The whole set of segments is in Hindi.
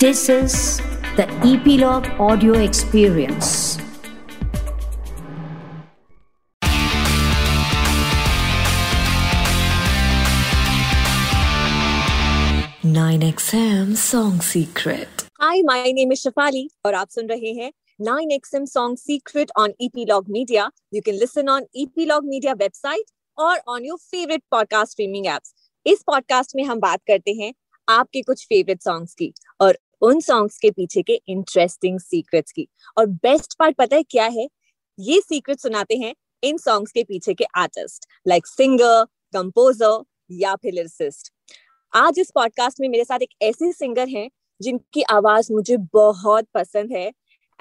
This is the Epilogue Audio Experience. Nine XM Song Secret. Hi, my name is Shafali और आप सुन रहे हैं 9XM Song Secret on Epilogue Media. You can listen on Epilogue Media website or on your favorite podcast streaming apps. इस पॉडकास्ट में हम बात करते हैं आपके कुछ फेवरेट सॉन्ग्स की और उन सॉन्ग्स के पीछे के इंटरेस्टिंग सीक्रेट्स की। और बेस्ट पार्ट पता है क्या है? ये सीक्रेट सुनाते हैं इन सॉन्ग्स के पीछे के आर्टिस्ट लाइक सिंगर कंपोजर या फिर लिरिसिस्ट आज इस पॉडकास्ट में मेरे साथ एक ऐसे सिंगर हैं जिनकी आवाज़ मुझे बहुत पसंद है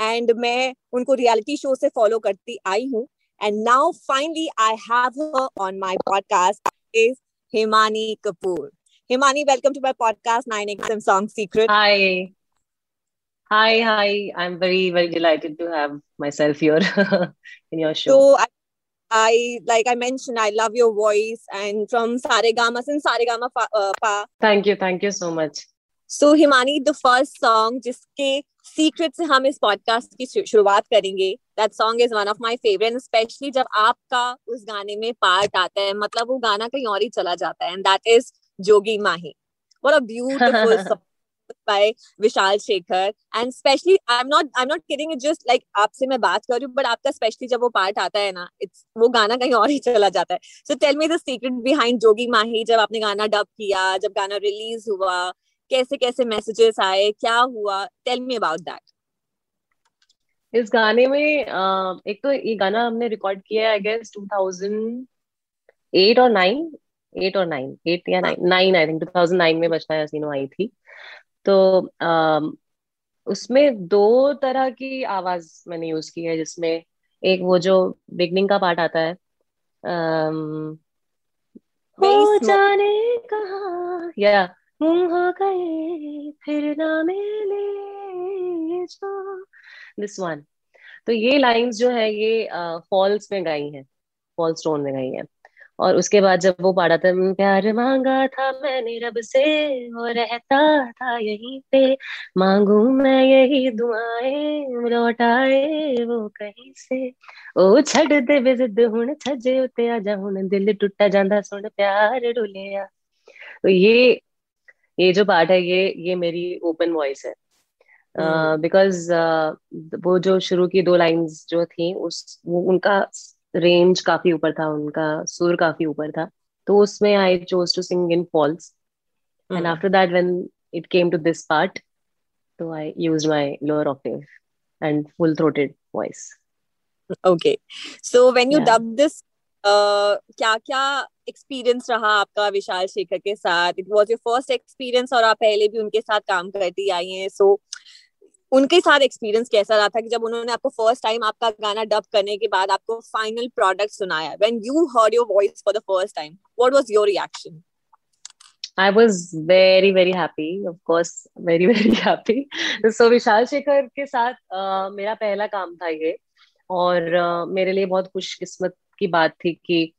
एंड मैं उनको रियलिटी शो से फॉलो करती आई हूँ and now finally I have her on my podcast is Himani Kapoor Himani, welcome to my podcast, 9XM Song Secret. Hi. Hi, hi. I'm very, very delighted to have myself here in your show. So, I, I, like I mentioned, I love your voice and from Saregama, since Saregama uh, Pa. Thank you, thank you so much. So, Himani, the first song जिसके सीक्रेट से हम इस पॉडकास्ट की शुरुआत करेंगे that song is one of my favourite specially जब आपका उस गाने में पार्ट आता है मतलब वो गाना कहीं और ही चला जाता है and that is Jogi Mahi. What a beautiful song by Vishal Shekhar. And especially, I'm not, I'm not kidding. It's just like आपसे मैं बात कर रही हूँ, but आपका especially जब वो part आता है ना, it's वो गाना कहीं और ही चला जाता है. So tell me the secret behind Jogi Mahi जब आपने गाना dub किया, जब गाना release हुआ, कैसे कैसे messages आए, क्या हुआ? Tell me about that. इस गाने में एक तो ये गाना हमने रिकॉर्ड किया है आई गेस 2008 और 9 एट और नाइन एट या nine nine I think two thousand nine में बचना हसीनो आई थी। तो um, उसमें दो तरह की आवाज़ मैंने यूज़ की है जिसमें एक वो जो बिगनिंग का पार्ट आता है um, हो जाने कहा या हो गए फिर ना मिले दिस वन तो ये लाइंस जो है ये फॉल्स uh, में गाई हैं फॉल्स टोन में गाई हैं। और उसके बाद जब वो पाड़ा था प्यार मांगा था मैंने रब से वो रहता था यहीं पे। मांगू मैं यही दुआएँ लौटाए वो कहीं से। ओ छड़ दे बेजिद हुन छजे उते आ जा हुन दिल टूटा जांदा सुन प्यार डुलिया तो ये ये जो पार्ट है ये ये मेरी ओपन वॉइस है। बिकॉज़ uh, uh, वो जो शुरू की दो लाइंस जो थी उस वो उनका रेंज काफ़ी ऊपर था उनका सुर काफ़ी ऊपर था। तो उसमें I chose to sing in false and after that when it came to this part तो I used my lower octave and full throated voice okay so when you dub this क्या क्या एक्सपीरियंस रहा आपका विशाल शेखर के साथ? It was your first experience और आप पहले भी उनके साथ काम करती आई हैं सो उनके साथ एक्सपीरियंस कैसा रहा था कि जब उन्होंने आपको फ़र्स्ट टाइम आपका गाना डब करने के बाद आपको फाइनल प्रोडक्ट सुनाया? When you heard your voice for the first time what was your reaction I was very very happy of course very very happy. So Vishal Shekhar के साथ uh, मेरा पहला काम था ये और uh, मेरे लिए बहुत खुशकिस्मत की बात थी कि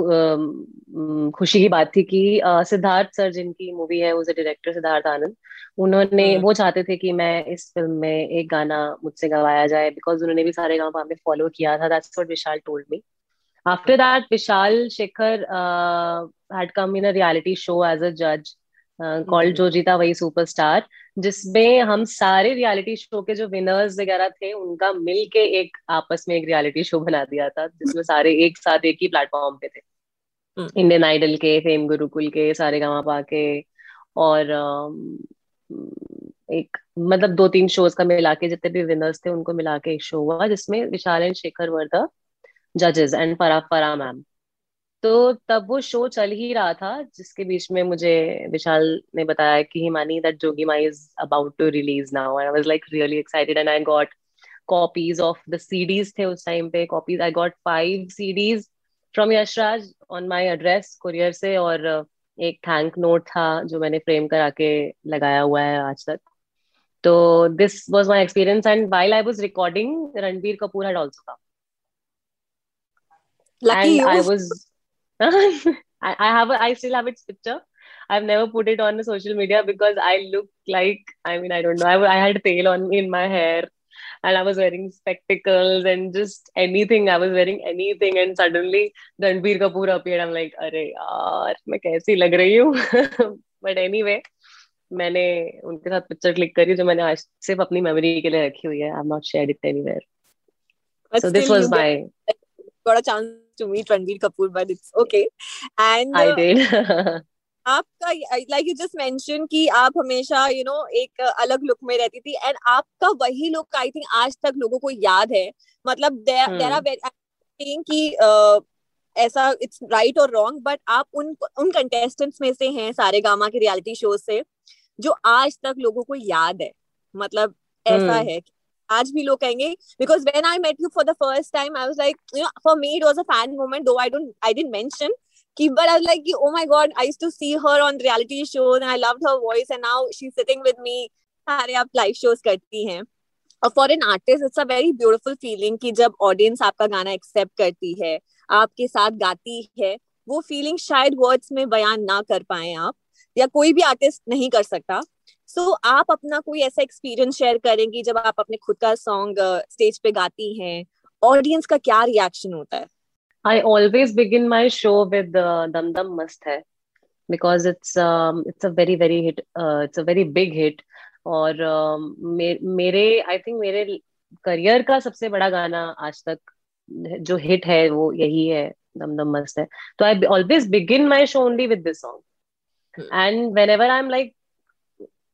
खुशी की बात थी कि सिद्धार्थ सर जिनकी मूवी है उसे डायरेक्टर सिद्धार्थ आनंद उन्होंने हम्म। वो चाहते थे कि मैं इस फ़िल्म में एक गाना मुझसे गवाया जाए बिकॉज़ उन्होंने भी सारे गाँव में फॉलो किया था that's what Vishal told me after that Vishal Shekhar had come in a reality show as a जज कॉल्ड जो जीता वही सुपरस्टार जिसमें हम सारे रियलिटी शो के जो विनर्स वगैरह थे उनका मिल के एक आपस में एक रियलिटी शो बना दिया था जिसमें सारे एक साथ एक ही प्लेटफॉर्म पे थे। Indian hmm. आइडल के फेम गुरुकुल के सारे गामा पा के और एक मतलब दो तीन शोज़ का मिला के जितने भी विनर्स थे उनको मिला के एक शो हुआ जिसमें Vishal and Shekhar were the जजेस एंड फरा फरा मैम तो तब वो शो चल ही रहा था जिसके बीच में मुझे विशाल ने बताया कि Himani that Jogi Mahi is about to release now. I was like really excited and I got copies of the CDs थे उस टाइम पे copies I got five CDs from Yashraj on my address courier से और एक थैंक नोट था जो मैंने फ्रेम करा के लगाया हुआ है आज तक। तो this was my experience and while I was recording Ranbir Kapoor had also come Lucky and you. I was I, I have a, I still have its picture. I've never put it on the social media because I look like I mean I don't know I, I had tail on in my hair and I was wearing spectacles and just anything I was wearing anything and suddenly Ranbir Kapoor appeared I'm like अरे यार मैं कैसी लग रही हूँ but anyway मैंने उनके साथ पिक्चर क्लिक करी जो मैंने आज सिर्फ अपनी मेमोरी के लिए रखी हुई है I am not shared it anywhere But so this still was you my got a chance to meet Ranbir Kapoor, but it's okay. And I uh, did आपका लाइक यू जस्ट मेंशन कि आप हमेशा यू you नो know, एक अलग लुक में रहती थी एंड आपका वही लुक आई थिंक आज तक लोगों को याद है मतलब देर आर कि uh, ऐसा इट्स राइट और रॉन्ग बट आप उन उन कंटेस्टेंट्स में से हैं सारे गामा के रियलिटी शो से जो आज तक लोगों को याद है मतलब ऐसा हम्म। है आज भी लोग कहेंगे because when I met you for the first time I was like you know for me it was a fan moment though I don't I didn't mention कि like oh my god, I used to see her on reality shows and I loved her voice and now she's sitting with me, सारे आप लाइव शोज़ करती हैं। और for an artist it's a very feeling कि जब ऑडियंस आपका गाना एक्सेप्ट करती है, आपके साथ गाती है, वो फीलिंग शायद वर्ड्स में बयान ना कर पाए आप, या कोई भी आर्टिस्ट नहीं कर सकता। सो so, आप अपना कोई ऐसा एक्सपीरियंस शेयर करेंगी जब आप अपने खुद का सॉन्ग स्टेज पे गाती हैं? ऑडियंस का क्या रिएक्शन होता है? I always begin my show with uh, Dum Dum Mast Hai because it's um, it's a very very hit uh, it's a very big hit. और um, मे, मेरे आई थिंक मेरे करियर का सबसे बड़ा गाना आज तक जो हिट है वो यही है दम दम मस्त है तो I always begin my show only with this song and whenever I am like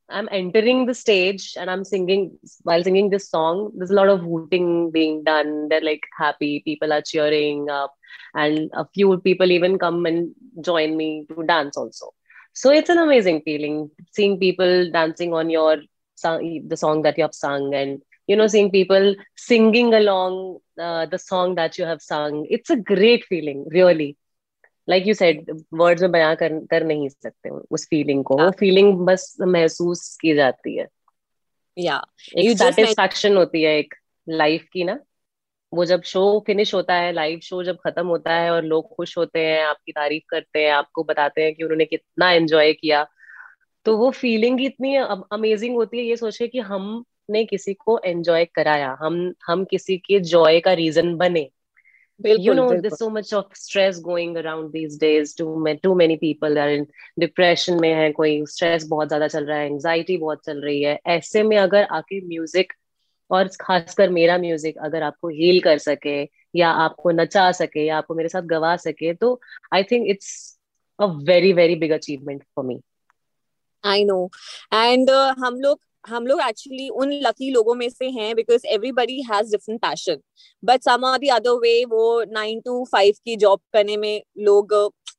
I'm entering the stage and I'm singing while singing this song. There's a lot of hooting being done. They're like happy. People are cheering up, and a few people even come and join me to dance also. So it's an amazing feeling seeing people dancing on your song, the song that you have sung, and you know seeing people singing along uh, the song that you have sung. It's a great feeling, really. Like you said words में बयां कर कर नहीं सकते उस फीलिंग को। वो फीलिंग बस महसूस की जाती है। या एक सेटिस्फैक्शन होती है एक लाइफ की ना। वो जब शो फिनिश होता है लाइव शो जब खत्म होता है और लोग खुश होते हैं आपकी तारीफ़ करते हैं आपको बताते हैं कि उन्होंने कितना एंजॉय किया तो वो फीलिंग इतनी अमेजिंग होती है। ये सोचे कि हमने किसी को एंजॉय कराया हम हम किसी के जॉय का रीजन बने। You know there's so much of stress going around these days. Too too many people are in depression में है कोई stress बहुत ज़्यादा चल रहा है anxiety बहुत चल रही है। ऐसे में अगर आके म्यूज़िक और खासकर मेरा म्यूज़िक अगर आपको हील कर सके या आपको नचा सके या आपको मेरे साथ गवा सके तो I think it's a very very big achievement for me I know and हम लोग हम लोग एक्चुअली उन लकी लोगों में से हैं because everybody has different passion but some are the other way वो नाइन टू फाइव की जॉब करने में लोग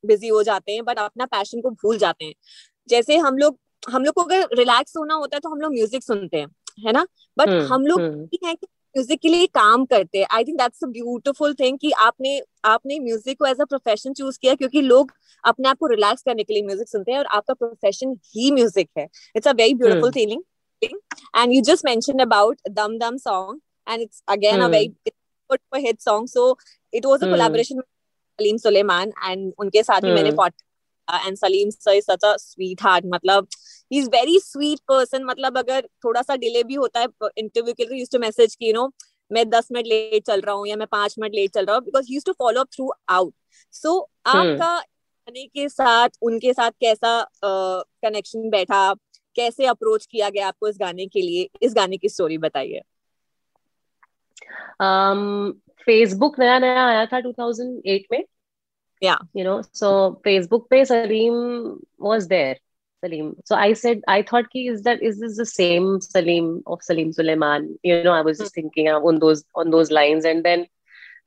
बिज़ी हो जाते हैं बट अपना पैशन को भूल जाते हैं. जैसे हम लोग हम लोग को अगर रिलैक्स होना होता है तो हम लोग म्यूज़िक सुनते हैं है ना? बट हम्म, हम लोग हम्म। है कि म्यूज़िक के लिए काम करते हैं. I think that's a beautiful thing कि आपने आपने म्यूज़िक को एज अ प्रोफेशन चूज़ किया क्योंकि लोग अपने आप को रिलैक्स करने के लिए म्यूज़िक सुनते हैं और आपका प्रोफेशन ही म्यूज़िक है. It's a very beautiful. Feeling and you just mentioned about dum dum song and it's again mm. a Hmm. very good for hit song so it was a Hmm. collaboration with Salim Suleiman and उनके साथ ही मैंने Hmm. पॉट and Salim sir is such a sweetheart मतलब he is very sweet person मतलब अगर थोड़ा सा डिले भी होता है इंटरव्यू के लिए used to message कि you know मैं दस मिनट लेट चल रहा हूँ या मैं पाँच मिनट लेट चल रहा हूँ because use to follow up throughout so आपका गाने के साथ उनके साथ कैसा कनेक्शन uh, बैठा कैसे अप्रोच किया गया आपको इस गाने के लिए? इस गाने की स्टोरी बताइए। फेसबुक नया नया आया था 2008 में। या यू नो सो फेसबुक पे Salim was there Salim so I said I thought कि is that is the same Salim of Salim Sulaiman you know I was just thinking on those on those lines and then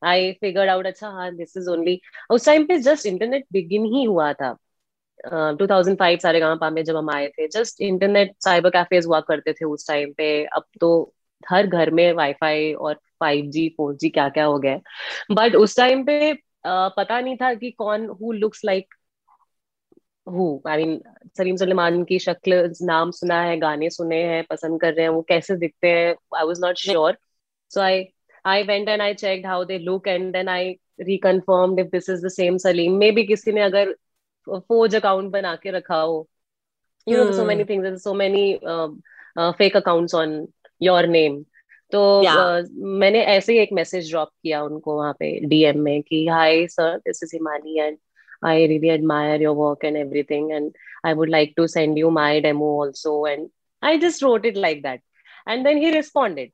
I figured out अच्छा हाँ दिस इज़ ओनली उस टाइम पे जस्ट इंटरनेट बिगिन ही हुआ था। Uh, 2005 सारे गाँव पामे जब हम आए थे जस्ट इंटरनेट साइबर कैफेज हुआ करते थे उस टाइम पे। अब तो हर घर में वाईफाई और 5G 4G क्या क्या हो गया बट उस टाइम पे uh, पता नहीं था कि कौन who looks like who I mean Salim Sulaiman की शक्ल नाम सुना है गाने सुने हैं पसंद कर रहे हैं वो कैसे दिखते हैं I was not sure so I I went and I check how they look and then I reconfirmed this is the same Salim Salim. Maybe किसी ने अगर फोज अकाउंट बना के रखा हो। You know so many things so many fake accounts on your name तो yeah. uh, मैंने ऐसे ही एक मैसेज ड्रॉप किया उनको वहाँ पे डीएम में कि hi sir this is Himani and I really admire your work and everything and I would like to send you my demo also and I just wrote it like that and then he responded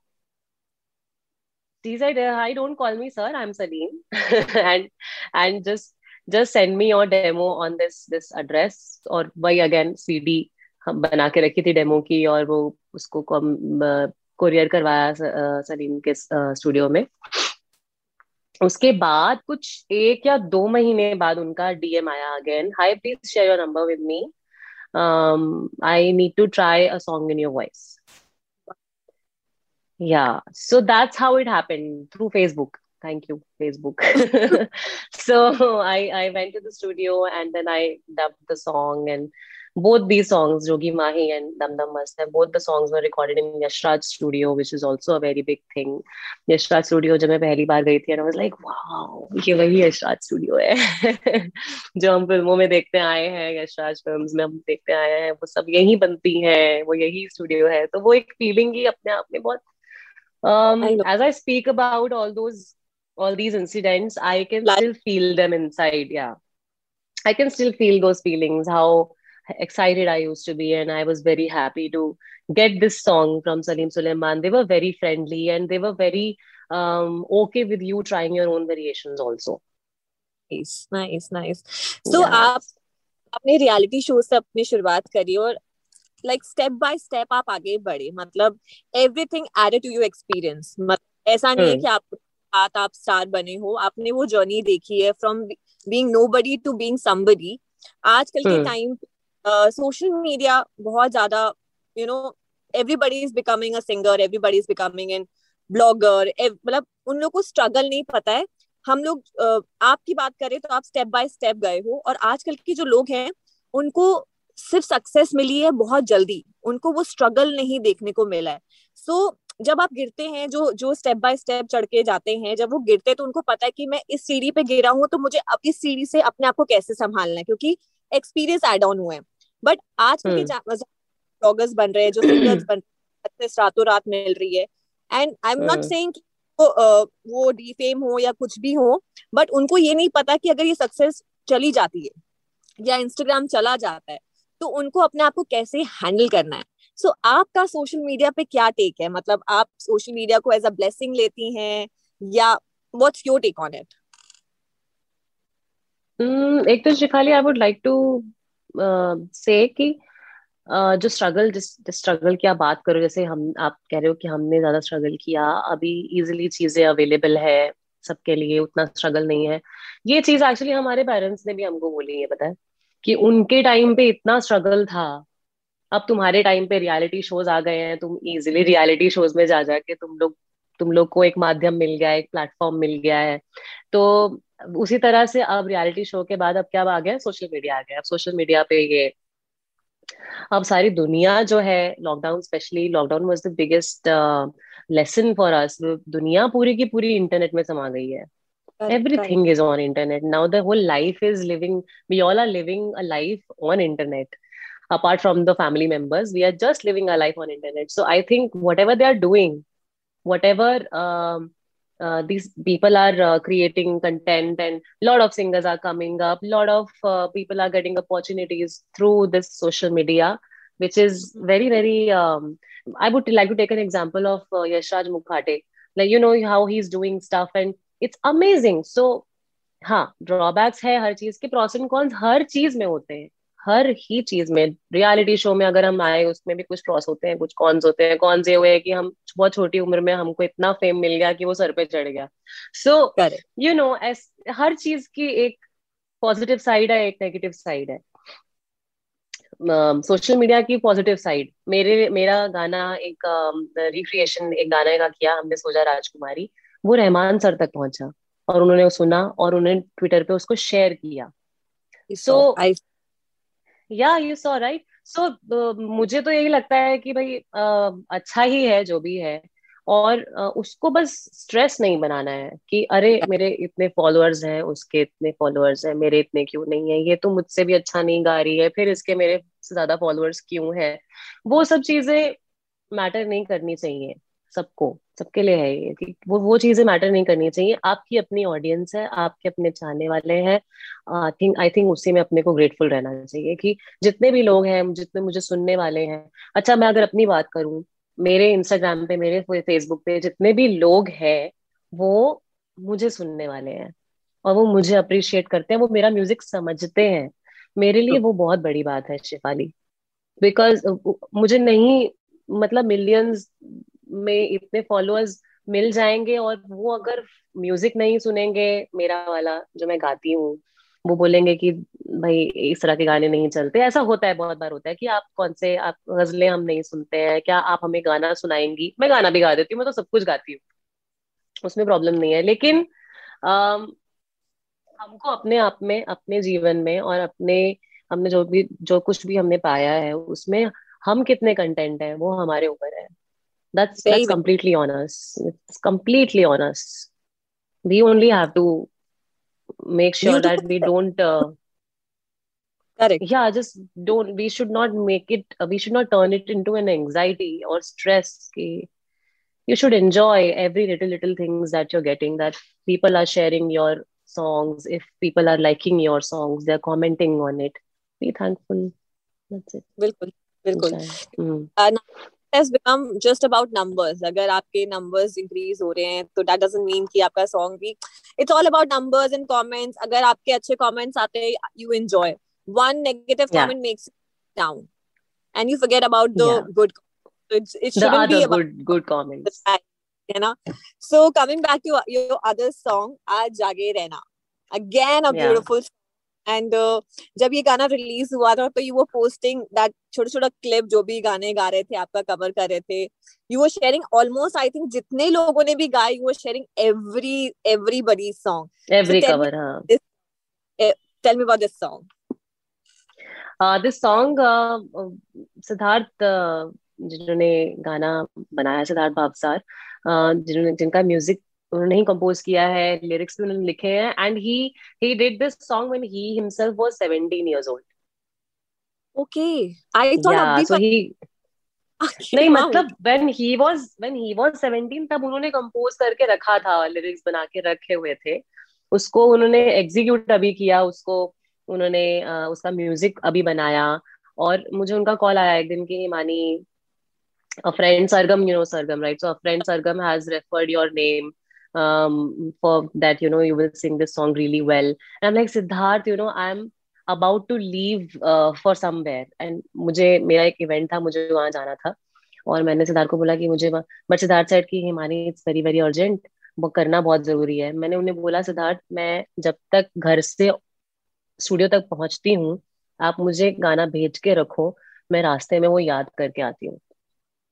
he said hi don't call me sir i'm salim. And and just just send me your demo on this this address. और वही again, cd हम बना के रखी थी डेमो की और वो उसको कोरियर करवाया सलीम के स्टूडियो में। उसके बाद कुछ एक या दो महीने बाद उनका डीएम आया again hi please share your number with me I need to try a song in your voice या so that's how it happened through facebook. thank you facebook. So i i went to the studio and then i dubbed the song and both these songs jogi mahi and dam dam mast both the songs were recorded in yashraj studio which is also a very big thing. Yashraj studio jab main pehli baar gayi thi and i was like wow ye wahi yashraj studio hai jo hum filmon mein dekhte aaye hain yashraj films mein hum dekhte aaye hain wo sab yahi banti wo yahi studio hai to wo ek feeling hi apne aap mein bahut um, as I speak about all those all these incidents i can like, still feel them inside yeah i can still feel those feelings how excited i used to be and i was very happy to get this song from salim suleiman they were very friendly and they were very um okay with you trying your own variations also nice nice nice so yeah. आप अपने रियलिटी शो से अपनी शुरुआत करी और लाइक स्टेप बाय स्टेप आप आगे बढ़े मतलब everything added to your experience मतलब ऐसा नहीं है hmm. कि आप बात आप स्टार बने हो। आपने वो जर्नी देखी है from being nobody to being somebody आजकल के टाइम सोशल मीडिया बहुत ज़्यादा you know everybody is becoming a singer everybody is becoming an blogger मतलब उन लोग को स्ट्रगल नहीं पता है। हम लोग uh, आपकी बात करें तो आप स्टेप बाय स्टेप गए हो और आजकल के जो लोग हैं उनको सिर्फ़ सक्सेस मिली है बहुत जल्दी। उनको वो स्ट्रगल नहीं देखने को मिला है। सो so, जब आप गिरते हैं जो जो स्टेप बाय स्टेप चढ़ के जाते हैं जब वो गिरते हैं तो उनको पता है कि मैं इस सीढ़ी पे गिरा हूँ तो मुझे अब इस सीढ़ी से अपने आप को कैसे संभालना है? क्योंकि एक्सपीरियंस एड ऑन हुए बट आज के ब्लॉगर्स बन रहे हैं जो सिंगर्स बन रहे रातों रात मिल रही है। And I am not saying वो वो डीफेम हो या कुछ भी हो बट उनको ये नहीं पता कि अगर ये सक्सेस चली जाती है या इंस्टाग्राम चला जाता है तो उनको अपने आप को कैसे हैंडल करना है? सो so, आपका सोशल मीडिया पे क्या टेक है? मतलब आप सोशल मीडिया को एज अ ब्लेसिंग लेती हैं या what's your take on it एक तो Shifali I would like to say कि uh, जो स्ट्रगल जिस स्ट्रगल की आप बात करो जैसे हम आप कह रहे हो कि हमने ज़्यादा स्ट्रगल किया अभी इजिली चीज़ें अवेलेबल है सबके लिए उतना स्ट्रगल नहीं है। ये चीज़ एक्चुअली हमारे पेरेंट्स ने भी हमको बोली है पता है? कि उनके टाइम पे इतना स्ट्रगल था अब तुम्हारे टाइम पे रियलिटी शोज़ आ गए हैं तुम इजिली रियलिटी शोज़ में जा जाके तुम लोग तुम लोग को एक माध्यम मिल गया है एक प्लेटफॉर्म मिल गया है। तो उसी तरह से अब रियलिटी शो के बाद अब क्या आ गया सोशल मीडिया आ गया अब सोशल मीडिया पे ये अब सारी दुनिया जो है lockdown specially lockdown was the biggest lesson for us दुनिया पूरी की पूरी इंटरनेट में समा गई है। Everything right. is on internet. Now the whole life is living we all are living a life on internet. apart from the family members we are just living a life on internet so i think whatever they are doing whatever um, uh, these people are uh, creating content and a lot of singers are coming up a lot of uh, people are getting opportunities through this social media which is very very um, i would like to take an example of uh, yashraj mukhate like you know how he's doing stuff and it's amazing so हाँ ड्रॉबैक्स है हर चीज के प्रॉस एंड कॉन्स हर चीज में होते हैं हर ही चीज़ में रियलिटी शो में अगर हम आए उसमें भी कुछ क्रॉस होते हैं कुछ कॉन्स होते हैं। कौन से हुए कि हम बहुत छोटी उम्र में हमको इतना फेम मिल गया कि वो सर पे चढ़ गया। सो यू नो हर चीज़ की एक पॉजिटिव साइड है एक नेगेटिव साइड है। सोशल uh, मीडिया की पॉजिटिव साइड मेरे मेरा गाना एक रिक्रिएशन um, एक गाने का किया हमने सोचा राजकुमारी। वो रहमान सर तक पहुँचा और उन्होंने सुना और उन्होंने ट्विटर पे उसको शेयर किया। सो या यू सो राइट सो मुझे तो यही लगता है कि भाई uh, अच्छा ही है जो भी है। और uh, उसको बस स्ट्रेस नहीं बनाना है कि अरे मेरे इतने फॉलोअर्स हैं उसके इतने फॉलोअर्स हैं मेरे इतने क्यों नहीं है? ये तो मुझसे भी अच्छा नहीं गा रही है फिर इसके मेरे से ज़्यादा फॉलोअर्स क्यों है? वो सब चीज़ें मैटर नहीं करनी चाहिए सबको। सबके लिए है ये कि वो वो चीज़ें मैटर नहीं करनी चाहिए। आपकी अपनी ऑडियंस है आपके अपने चाहने वाले हैं। आई थिंक आई थिंक उसी में अपने को ग्रेटफुल रहना चाहिए कि जितने भी लोग हैं जितने मुझे सुनने वाले हैं। अच्छा मैं अगर अपनी बात करूँ मेरे इंस्टाग्राम पे मेरे फेसबुक पे जितने भी लोग हैं वो मुझे सुनने वाले हैं और वो मुझे अप्रिशिएट करते हैं वो मेरा म्यूज़िक समझते हैं। मेरे लिए वो बहुत बड़ी बात है शिफाली। बिकॉज़ मुझे नहीं मतलब मिलियंस में इतने फॉलोअर्स मिल जाएँगे और वो अगर म्यूज़िक नहीं सुनेंगे मेरा वाला जो मैं गाती हूँ वो बोलेंगे कि भाई इस तरह के गाने नहीं चलते। ऐसा होता है बहुत बार होता है कि आप कौन से आप गजलें हम नहीं सुनते हैं क्या आप हमें गाना सुनाएँगी? मैं गाना भी गा देती हूँ मैं तो सब कुछ गाती हूँ। उसमें प्रॉब्लम नहीं है। लेकिन आ, हमको अपने आप में अपने जीवन में और अपने हमने जो भी जो कुछ भी हमने पाया है उसमें हम कितने कंटेंट हैं वो हमारे ऊपर है। that's that's completely on us it's completely on us we only have to make sure that we don't uh, correct yeah just don't we should not make it uh, we should not turn it into an anxiety or stress you should enjoy every little little things that you're getting that people are sharing your songs if people are liking your songs they're commenting on it be thankful that's it बिल्कुल बिल्कुल mm. has become just about numbers अगर आपके numbers increase हो रहे हैं तो that doesn't mean कि आपका song भी it's all about numbers and comments अगर आपके अच्छे comments आते हैं you enjoy one negative yeah. comment makes you down and you forget about the yeah. good it, shouldn't be about good good comments you know so coming back to your other song आज जागे रहना again a yeah. beautiful yeah. And uh, जब ये गाना रिलीज़ हुआ था तो यू वो पोस्टिंग दैट छोटा छोटा क्लिप जो भी गाने गा रहे थे आपका कवर कर रहे थे यू वो शेयरिंग ऑलमोस्ट आई थिंक जितने लोगों ने भी गाया यू वो sharing every everybody song every cover हाँ। Tell me about this song this song Siddharth जिन्होंने गाना बनाया सिद्धार्थ भावसार uh, जिन्होंने जिनका म्यूज़िक उन्होंने ही कंपोज किया है लिरिक्स भी उन्होंने लिखे हैं and he he did this song when he himself was 17 years old okay I thought अभी सो ही नहीं मतलब when he was when he was 17 तब उन्होंने कंपोज करके रखा था लिरिक्स बना के रखे हुए थे। उसको उन्होंने एग्जीक्यूट अभी किया उसको उन्होंने uh, उसका म्यूज़िक अभी बनाया। और मुझे उनका कॉल आया एक दिन की मानी a friend sargam you know sargam right? So a friend sargam has referred your name um, for that you know you will sing this song really well. And i'm like siddharth you know i'm about to leave uh, for somewhere. मुझे मेरा एक इवेंट था मुझे वहाँ जाना था। और मैंने सिद्धार्थ को बोला कि मुझे बट सिद्धार्थ सेड कि Himani it's very very urgent वो करना बहुत ज़रूरी है. मैंने उन्हें बोला सिद्धार्थ मैं जब तक घर से स्टूडियो तक पहुँचती हूँ आप मुझे गाना भेज के रखो मैं रास्ते में वो याद करके आती हूँ.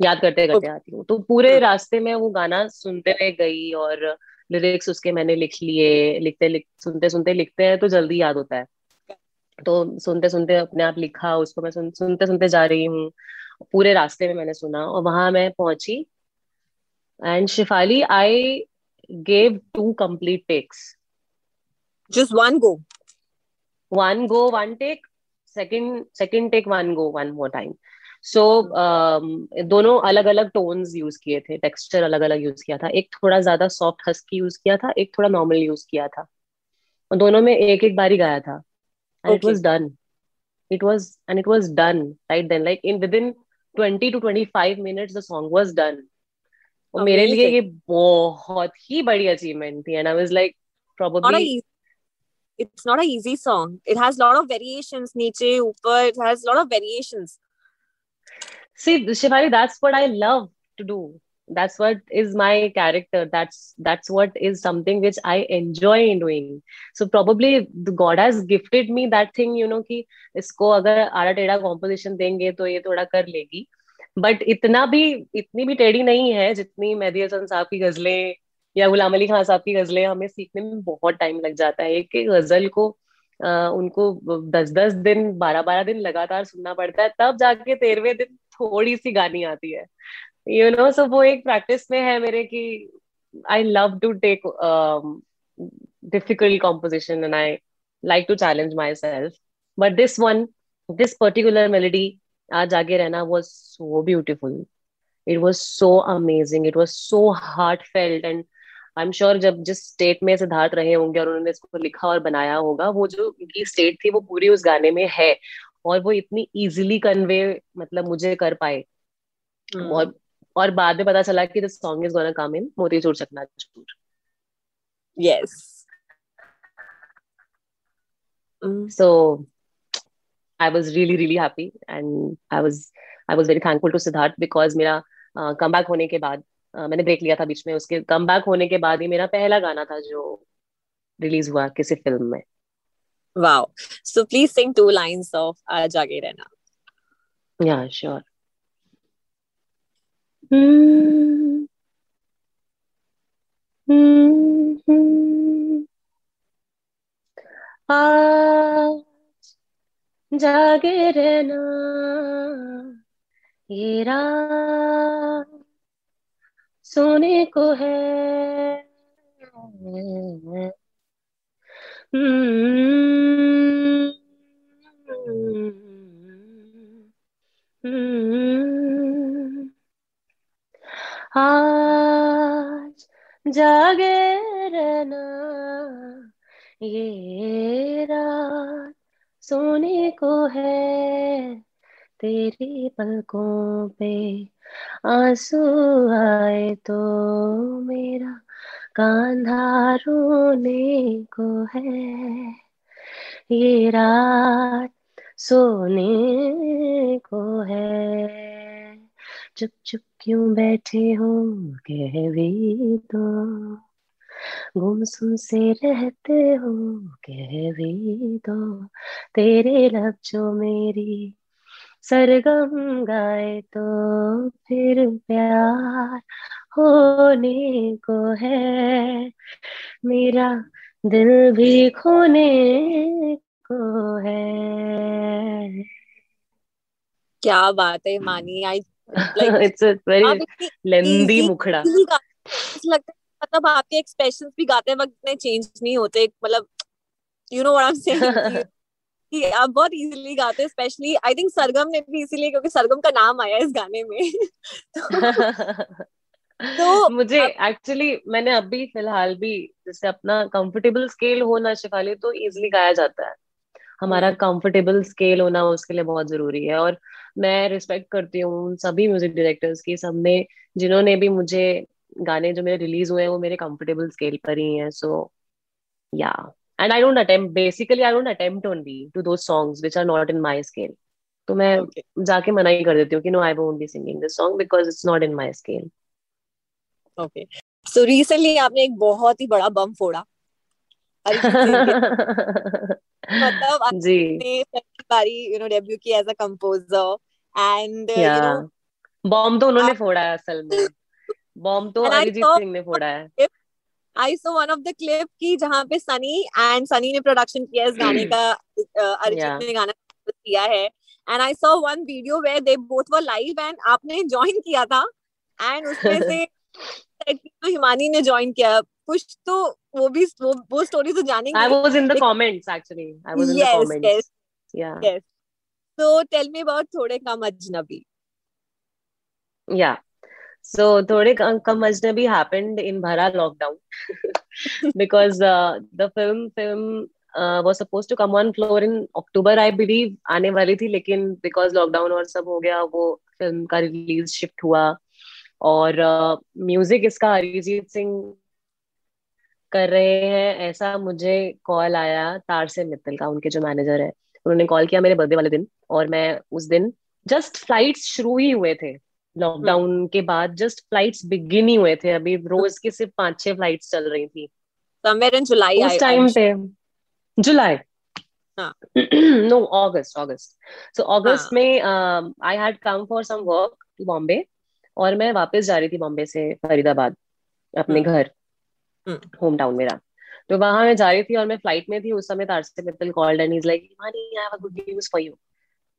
याद करते करते आती हूँ। तो पूरे हाँ। रास्ते में वो गाना सुनते हुए गई और लिरिक्स उसके मैंने लिख लिए लिखते लिख सुनते सुनते लिखते हैं तो जल्दी याद होता है। तो सुनते सुनते अपने आप लिखा उसको मैं सुन, सुनते सुनते जा रही हूँ। पूरे रास्ते में मैंने सुना और वहाँ मैं पहुँची and Shifali I gave two complete takes just one go one go one take second second take one go one more time so so, um, दोनों अलग अलग टोन्स यूज़ किए थे टेक्सचर अलग अलग यूज़ किया था। एक थोड़ा ज़्यादा सॉफ्ट हस्की यूज़ किया था एक थोड़ा नॉर्मल यूज़ किया था। और दोनों में एक एक बारी गाया था। And it was done it was and it was done right then like in within 20 to 25 minutes the song was done और मेरे लिए ये बहुत ही बड़ी अचीवमेंट थी and I was like probably it's not a easy song. It has a lot of variations niche upar it has a lot of variations. See shivali that's what i love to do. That's what is my character. That's that's what is something which i enjoy in doing. So probably god has gifted me that thing you know कि इसको अगर आड़ा टेढ़ा कॉम्पोजिशन देंगे तो ये थोड़ा कर लेगी। बट इतना भी इतनी भी टेढ़ी नहीं है जितनी मेहदी हसन साहब की गजलें या गुलाम अली खान साहब की गजलें हमें सीखने में बहुत टाइम लग जाता है। एक एक गज़ल को आ, उनको दस दस दिन बारह बारह दिन लगातार सुनना पड़ता है। तब जाके तेरहवें दिन थोड़ी सी गानी आती है। यू नो सो वो एक प्रैक्टिस में है मेरे की I love to take difficult composition and I like to challenge myself but this one this particular melody आज आगे रहना was so beautiful it was so amazing it was so heartfelt and I am sure जब जिस स्टेट में सिद्धार्थ रहे होंगे और उन्होंने इसको लिखा और बनाया होगा, वो जो उनकी स्टेट थी वो पूरी उस गाने में है। और वो इतनी इजीली कन्वे मतलब मुझे कर पाए। hmm. और और बाद में पता चला कि the song is gonna come in Motichoor Chaknachoor yes so I was really really happy and I was I was very thankful to Siddharth because मेरा कम uh, बैक होने के बाद uh, मैंने ब्रेक लिया था बीच में। उसके कम बैक होने के बाद ही मेरा पहला गाना था जो रिलीज़ हुआ किसी फ़िल्म में। Wow. So please sing two lines of Ajage Rehna. Yeah, sure. Mm-hmm. आज जागे रहना ये रात सोने को है आज जागे रहना, ये रात सोने को है तेरी पलकों पे। आँसू आए तो मेरा कांधा रोने को है। ये रात सोने को है। चुप चुप क्यों बैठे हो कह भी तो? गुमसुम से रहते हो कह भी तो? तेरे लब जो मेरी सरगम गाए तो फिर प्यार होने को है। मेरा दिल भी खोने को है। क्या बात है मानी आई इट्स वेरी लेंदी मुखड़ा। लगता है मतलब आपके एक्सप्रेशंस भी गाते वक्त इतने चेंज नहीं होते मतलब you know what I am saying कि आप बहुत इजीली गाते हैं स्पेशली आई थिंक सरगम ने भी इसीलिए क्योंकि सरगम का नाम आया इस गाने में। तो तो मुझे एक्चुअली आप... मैंने अभी फ़िलहाल भी जैसे अपना कंफर्टेबल स्केल होना शिफाली तो इजिली गाया जाता है हमारा कंफर्टेबल हम्म। स्केल होना उसके लिए बहुत ज़रूरी है और मैं रिस्पेक्ट करती हूँ सभी म्यूज़िक डायरेक्टर्स की सबने जिन्होंने भी मुझे गाने जो मेरे रिलीज़ हुए हैं वो मेरे कंफर्टेबल स्केल पर ही हैं so yeah and I don't attempt basically I don't attempt only to do songs which are not in my scale तो मैं okay. जाके मना ही कर देती हूँ कि no I won't be singing this song because it's not in my scale okay so recently आपने एक बहुत ही बड़ा बम फोड़ा। मतलब आपने पहली बारी यू नो डेब्यू किया as a composer and you know bomb तो उन्होंने फोड़ा है असल में। बॉम्ब तो अरिजीत सिंह ने फोड़ा है। I saw one of the clip की जहाँ पे सनी एंड सनी ने प्रोडक्शन किया इस गाने का अरिजीत ने गाना किया है। And I saw one video where they both were live and आपने ज्वाइन किया था। एंड उसमें से तो हिमानी ने ज्वाइन किया। कुछ तो वो भी वो वो स्टोरी तो जानेंगे। I was in the comments actually I was in the comments yeah yes so tell me about Thode Kam Ajnabi या so थोड़े कम अजनबी happened in bhara lockdown. Because uh, the film film uh, was supposed to come on floor in October I believe. आने वाली थी लेकिन because lockdown और सब हो गया वो फ़िल्म का रिलीज़ शिफ्ट हुआ। और म्यूज़िक uh, इसका अरिजीत सिंह कर रहे हैं ऐसा मुझे कॉल आया तार से मित्तल का उनके जो मैनेजर है। उन्होंने कॉल किया मेरे बर्थडे वाले दिन और मैं उस दिन जस्ट फ्लाइट्स शुरू ही हुए थे। Lockdown hmm. के बाद जस्ट फ्लाइट्स बिगिन ही हुए थे। अभी रोज की सिर्फ़ पाँच छह फ्लाइट्स चल रही थी। समवेयर इन जुलाई उस टाइम पे जुलाई। नो अगस्त अगस्त सो अगस्त में I had come for some work to Bombay और मैं वापस जा रही थी बॉम्बे से फरीदाबाद अपने हम्म। घर होम हम्म। टाउन मेरा। तो वहाँ मैं जा रही थी और मैं फ़्लाइट में थी उस समय Tarsame Mittal called and is like Maani I have a good news for you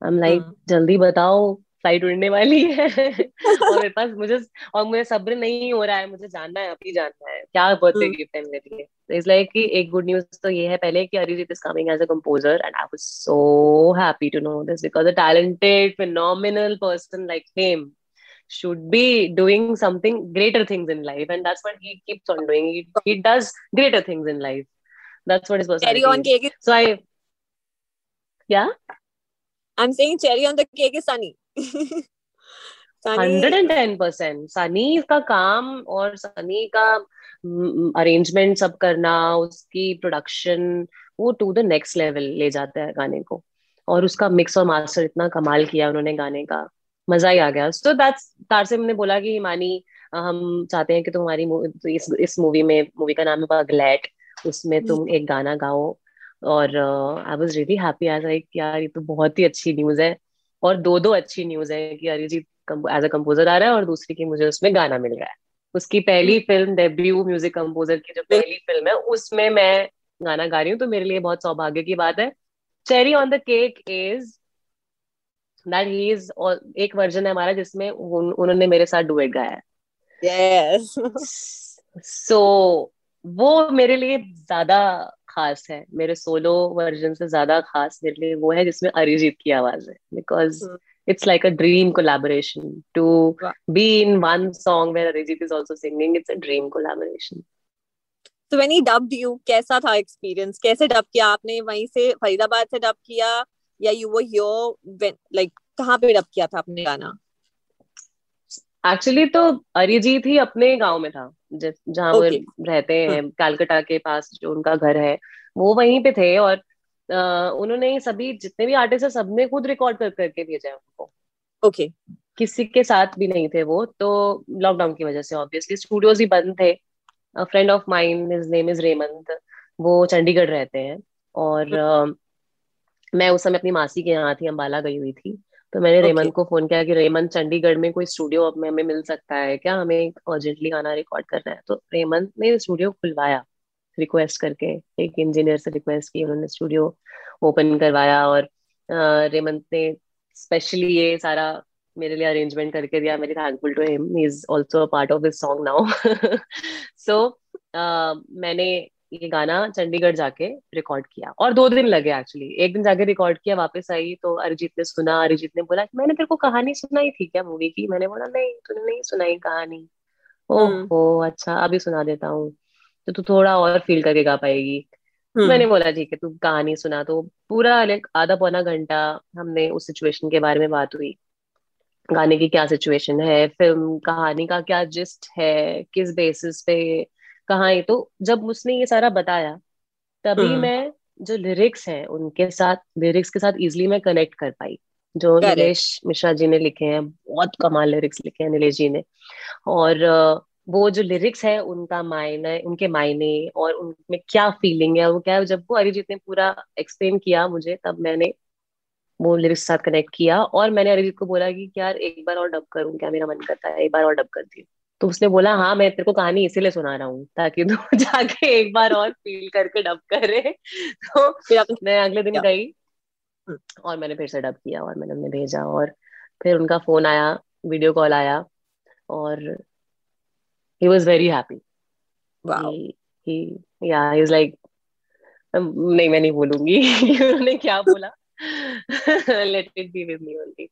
I am like जल्दी बताओ फ़्लाइट उड़ने वाली है। और मेरे पास मुझे और मुझे सब्र नहीं हो रहा है मुझे जानना है अभी जानना है क्या बर्थडे गिफ्ट है मेरे लिए? तो इस लाइक कि एक गुड न्यूज़ तो ये है पहले कि Arijit is coming as a composer and I was so happy to know this because a talented phenomenal person like him should be doing something greater things in life and that's what he keeps on doing he, he does greater things in life that's what his personality Cherry on cake. Is, so i yeah I'm saying cherry on the cake is Sunny. Hundred and ten percent Sunny का काम और सनी का अरेंजमेंट सब करना उसकी प्रोडक्शन वो टू द नेक्स्ट लेवल ले जाता है गाने को और उसका मिक्स और मास्टर इतना कमाल किया उन्होंने गाने का मज़ा ही आ गया। सो दैट्स तारसिम ने बोला कि हिमानी हम चाहते हैं कि तुम हमारी तो इस इस मूवी में मूवी का नाम है पगलैट। उसमें तुम एक गाना गाओ। और I was really happy as like यार ये तो बहुत ही अच्छी न्यूज़ है। और दो दो अच्छी न्यूज़ है कि अरिजीत एज अ कंपोजर आ रहा है और दूसरी की मुझे उसमें गाना मिल रहा है। उसकी पहली फ़िल्म डेब्यू म्यूज़िक कंपोजर की जो पहली फ़िल्म है उसमें मैं गाना गा रही हूँ तो मेरे लिए बहुत सौभाग्य की बात है। Cherry on the cake is that he is एक वर्जन है हमारा जिसमें उन्होंने मेरे साथ डुएट गाया है। यस सो वो मेरे लिए ज़्यादा खास है। मेरे सोलो वर्जन से ज़्यादा खास मेरे लिए वो है जिसमें अरिजीत की आवाज़ है। Because it's like a dream collaboration to be in one song where Arijit is also singing it's a dream collaboration तो व्हेन ही डब्ड यू कैसा था एक्सपीरियंस कैसे डब किया आपने? वहीं से फरीदाबाद से डब किया? या were here when like कहाँ पे डब किया था आपने गाना? एक्चुअली तो अरिजीत ही अपने गाँव में था जहाँ okay. वो रहते हैं कलकत्ता के पास जो उनका घर है वो वहीं पे थे और उन्होंने सभी जितने भी आर्टिस्ट है सबने खुद रिकॉर्ड कर करके भेजा है उनको ओके okay. किसी के साथ भी नहीं थे वो तो लॉकडाउन की वजह से ऑब्वियसली स्टूडियोज ही बंद थे friend of mind his name is Remant वो चंडीगढ़ रहते हैं और uh, मैं उस समय अपनी मासी के यहाँ थी अम्बाला गई हुई थी तो मैंने okay. रेमंत को फ़ोन किया कि रेमंत चंडीगढ़ में कोई स्टूडियो अब में हमें मिल सकता है क्या? हमें अर्जेंटली गाना रिकॉर्ड करना है। तो रेमंत ने स्टूडियो खुलवाया रिक्वेस्ट करके एक इंजीनियर से रिक्वेस्ट की उन्होंने स्टूडियो ओपन करवाया और रेमंत ने स्पेशली ये सारा मेरे लिए अरेंजमेंट करके दिया। मेरी thankful to him is also a part of this song now so मैंने ये गाना चंडीगढ़ जाके रिकॉर्ड किया। और दो दिन लगे एक्चुअली एक दिन जाके रिकॉर्ड किया वापस आई तो अरिजीत ने सुना अरिजीत ने बोला मैंने तेरे को कहानी सुनाई थी क्या मूवी की? मैंने बोला नहीं तूने नहीं सुनाई कहानी। ओह अच्छा अभी सुना देता हूँ। तो तू थोड़ा और फील करके गा पाएगी। तो मैंने बोला ठीक है तू कहानी सुना। तो पूरा आधा पौना घंटा हमने उस सिचुएशन के बारे में बात हुई। गाने की क्या सिचुएशन है फ़िल्म कहानी का क्या जिस्ट है किस बेसिस पे कहा है? तो जब उसने ये सारा बताया तभी मैं जो लिरिक्स है उनके साथ लिरिक्स के साथ इजिली मैं कनेक्ट कर पाई। जो नीलेश मिश्रा जी ने लिखे हैं बहुत कमाल लिरिक्स लिखे हैं नीलेश जी ने। और वो जो लिरिक्स है उनका मायने उनके मायने और उनमें क्या फीलिंग है वो क्या है जब वो अरिजीत ने पूरा एक्सप्लेन किया मुझे तब मैंने वो लिरिक्स के साथ कनेक्ट किया और मैंने अरिजीत को बोला कि यार एक बार और डब करूँ क्या मेरा मन करता है? एक बार और डब करती हूँ। तो उसने बोला हाँ मैं तेरे को कहानी इसीलिए सुना रहा हूँ ताकि तू जाके एक बार और फील करके डब करे। तो फिर मैं अगले दिन गई। और मैंने फिर से डब किया और मैंने उन्हें भेजा और फिर उनका फ़ोन आया वीडियो कॉल आया और he, he yeah he was like नहीं मैं नहीं बोलूँगी। उन्होंने क्या बोला? Let it be with me only.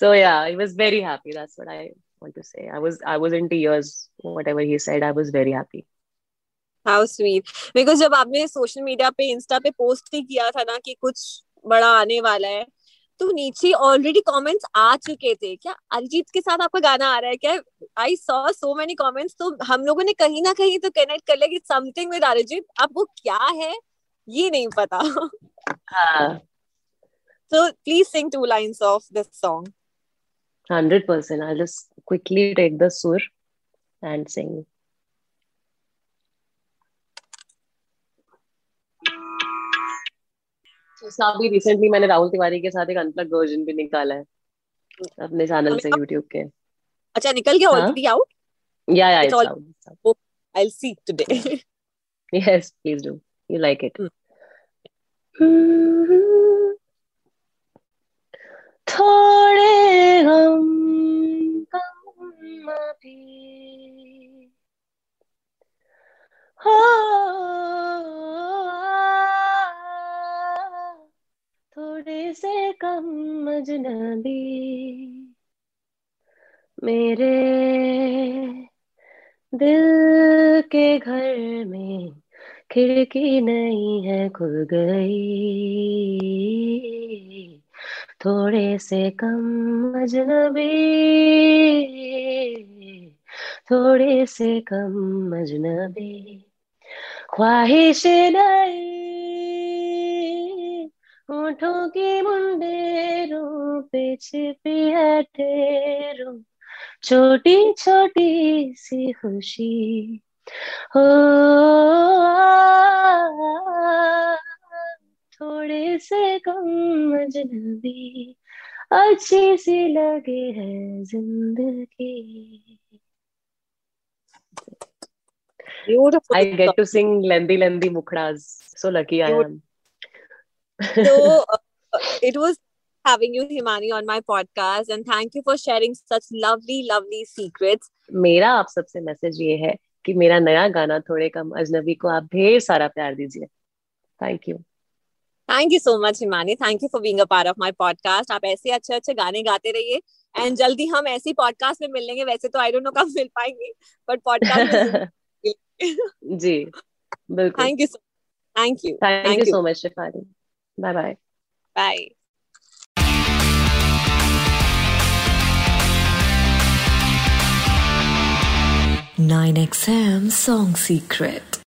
So yeah he was very happy that's what i want to say. I was i was in tears whatever he said. I was very happy. How sweet. Because जब आपने सोशल मीडिया पे इंस्टा पे पोस्ट ही किया था ना कि कुछ बड़ा आने वाला है तो नीचे ऑलरेडी कमेंट्स आ चुके थे। क्या अरिजीत के साथ आपका गाना आ रहा है? क्या? I saw so many comments तो हम लोगों ने कहीं ना कहीं तो कनेक्ट कर लिया कि समथिंग विद अरिजीत। अब वो क्या है ये नहीं पता। so please sing two lines of this song 100% i'll just quickly take the sur and sing. उसका अभी रिसेंटली मैंने राहुल तिवारी के साथ एक अनप्लग वर्जन भी निकाला है अपने चैनल से यूट्यूब के। अच्छा निकल गया already out yeah yeah it's out I will see today yes please do you like it अभी थोड़े से कम अजनबी मेरे दिल के घर में खिड़की नहीं है, खुल गई। थोड़े से कम अजनबी थोड़े से कम अजनबी ख्वाहिश नहीं, होठों की मुंडेरों पे छिपी है ठेरों छोटी छोटी सी खुशी। हो, थोड़े से कम अजनबी अच्छी सी लगे है ज़िंदगी। Beautiful. I get to sing lengthy, lengthy mukhras. So lucky I am. so uh, it was having you himani on my podcast and thank you for sharing such lovely lovely secrets. मेरा आप सबसे मैसेज ये है कि मेरा नया गाना थोड़े कम अजनबी को आप ढेर सारा प्यार दीजिए। Thank you thank you so much Himani thank you for being a part of my podcast आप ऐसे अच्छे अच्छे गाने गाते रहिए एंड जल्दी हम ऐसी पॉडकास्ट में मिल लेंगे। वैसे तो आई डोंट नो कब मिल पाएँगे बट पॉडकास्ट जी बिल्कुल। Thank you thank you thank you so much Shifali bye bye bye Nine XM Song Secret.